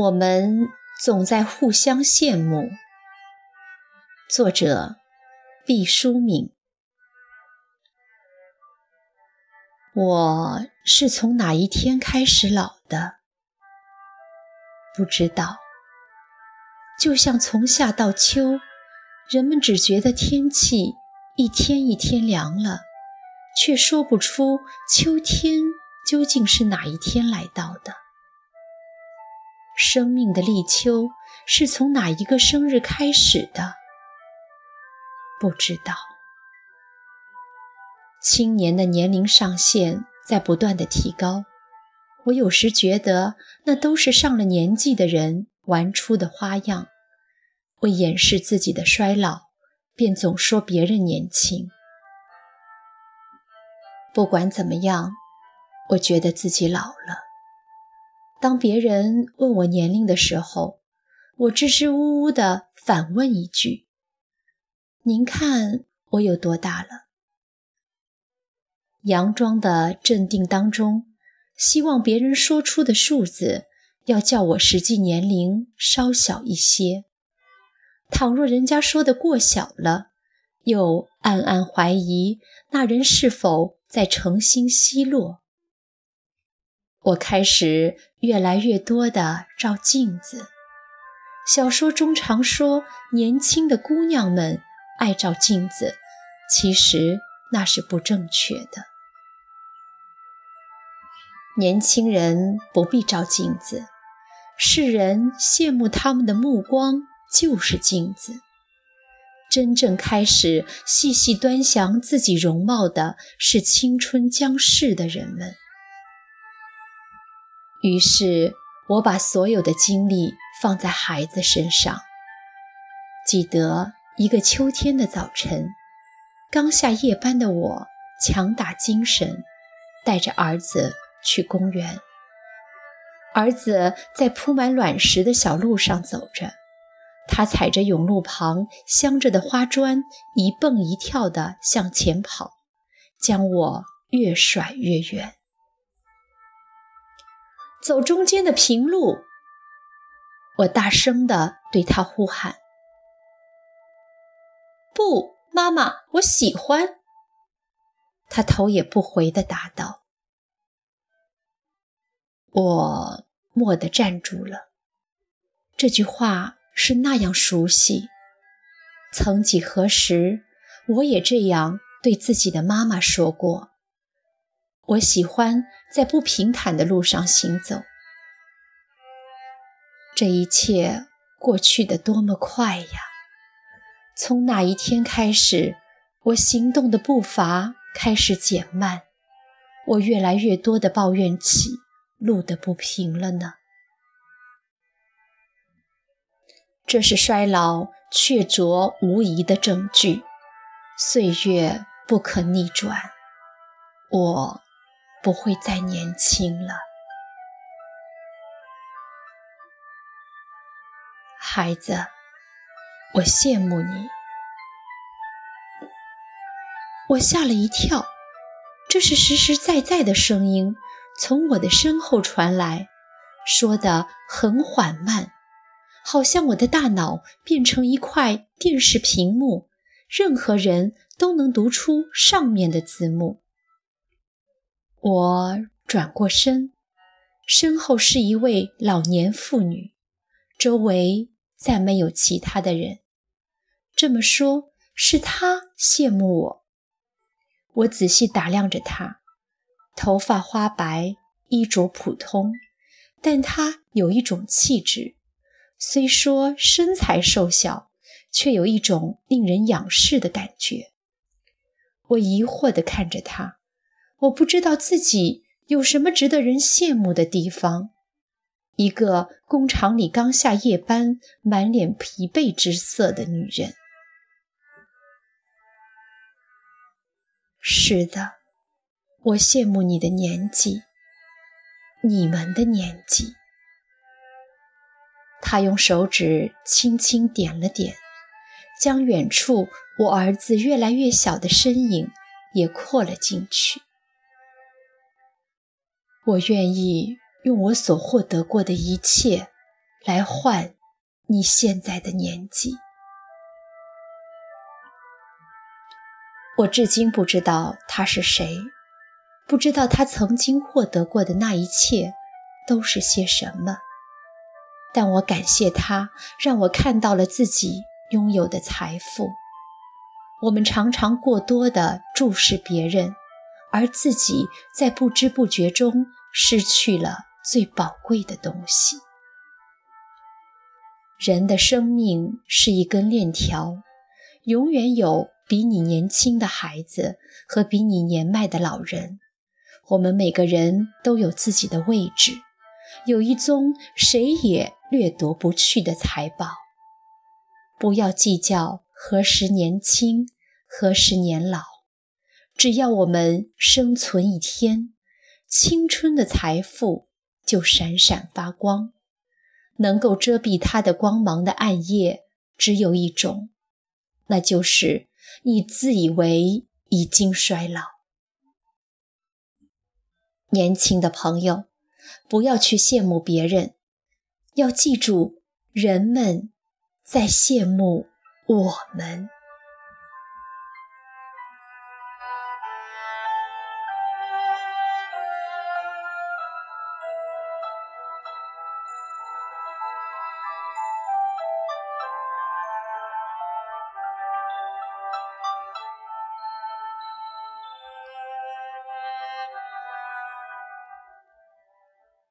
我们总在互相羡慕。作者：毕淑敏。我是从哪一天开始老的？不知道。就像从夏到秋，人们只觉得天气一天一天凉了，却说不出秋天究竟是哪一天来到的。生命的立秋是从哪一个生日开始的？不知道。青年的年龄上限在不断的提高，我有时觉得那都是上了年纪的人玩出的花样，为掩饰自己的衰老，便总说别人年轻。不管怎么样，我觉得自己老了。当别人问我年龄的时候，我支支吾吾地反问一句：“您看我有多大了？”佯装的镇定当中，希望别人说出的数字要叫我实际年龄稍小一些。倘若人家说的过小了，又暗暗怀疑那人是否在诚心奚落。我开始越来越多地照镜子。小说中常说年轻的姑娘们爱照镜子，其实那是不正确的。年轻人不必照镜子，世人羡慕他们的目光就是镜子。真正开始细细端详自己容貌的是青春将逝的人们。于是，我把所有的精力放在孩子身上。记得一个秋天的早晨，刚下夜班的我强打精神，带着儿子去公园。儿子在铺满卵石的小路上走着，他踩着甬路旁镶着的花砖，一蹦一跳地向前跑，将我越甩越远。走中间的平路，我大声地对他呼喊：“不，妈妈，我喜欢。”他头也不回地答道：“我蓦地站住了。这句话是那样熟悉，曾几何时，我也这样对自己的妈妈说过。”我喜欢在不平坦的路上行走。这一切过去的多么快呀！从哪一天开始，我行动的步伐开始减慢，我越来越多的抱怨起路的不平了呢？这是衰老确凿无疑的证据，岁月不可逆转。我。不会再年轻了，孩子，我羡慕你。我吓了一跳，这是实实在在的声音从我的身后传来，说的很缓慢，好像我的大脑变成一块电视屏幕，任何人都能读出上面的字幕。我转过身，身后是一位老年妇女，周围再没有其他的人。这么说，是她羡慕我。我仔细打量着她，头发花白，衣着普通，但她有一种气质，虽说身材瘦小，却有一种令人仰视的感觉。我疑惑地看着她。我不知道自己有什么值得人羡慕的地方。一个工厂里刚下夜班、满脸疲惫之色的女人。是的，我羡慕你的年纪，你们的年纪。他用手指轻轻点了点，将远处我儿子越来越小的身影也扩了进去。我愿意用我所获得过的一切来换你现在的年纪。我至今不知道他是谁，不知道他曾经获得过的那一切都是些什么。但我感谢他，让我看到了自己拥有的财富。我们常常过多的注视别人，而自己在不知不觉中失去了最宝贵的东西。人的生命是一根链条，永远有比你年轻的孩子和比你年迈的老人。我们每个人都有自己的位置，有一宗谁也掠夺不去的财宝。不要计较何时年轻，何时年老，只要我们生存一天，青春的财富就闪闪发光。能够遮蔽它的光芒的暗夜只有一种，那就是你自以为已经衰老。年轻的朋友，不要去羡慕别人，要记住，人们在羡慕我们。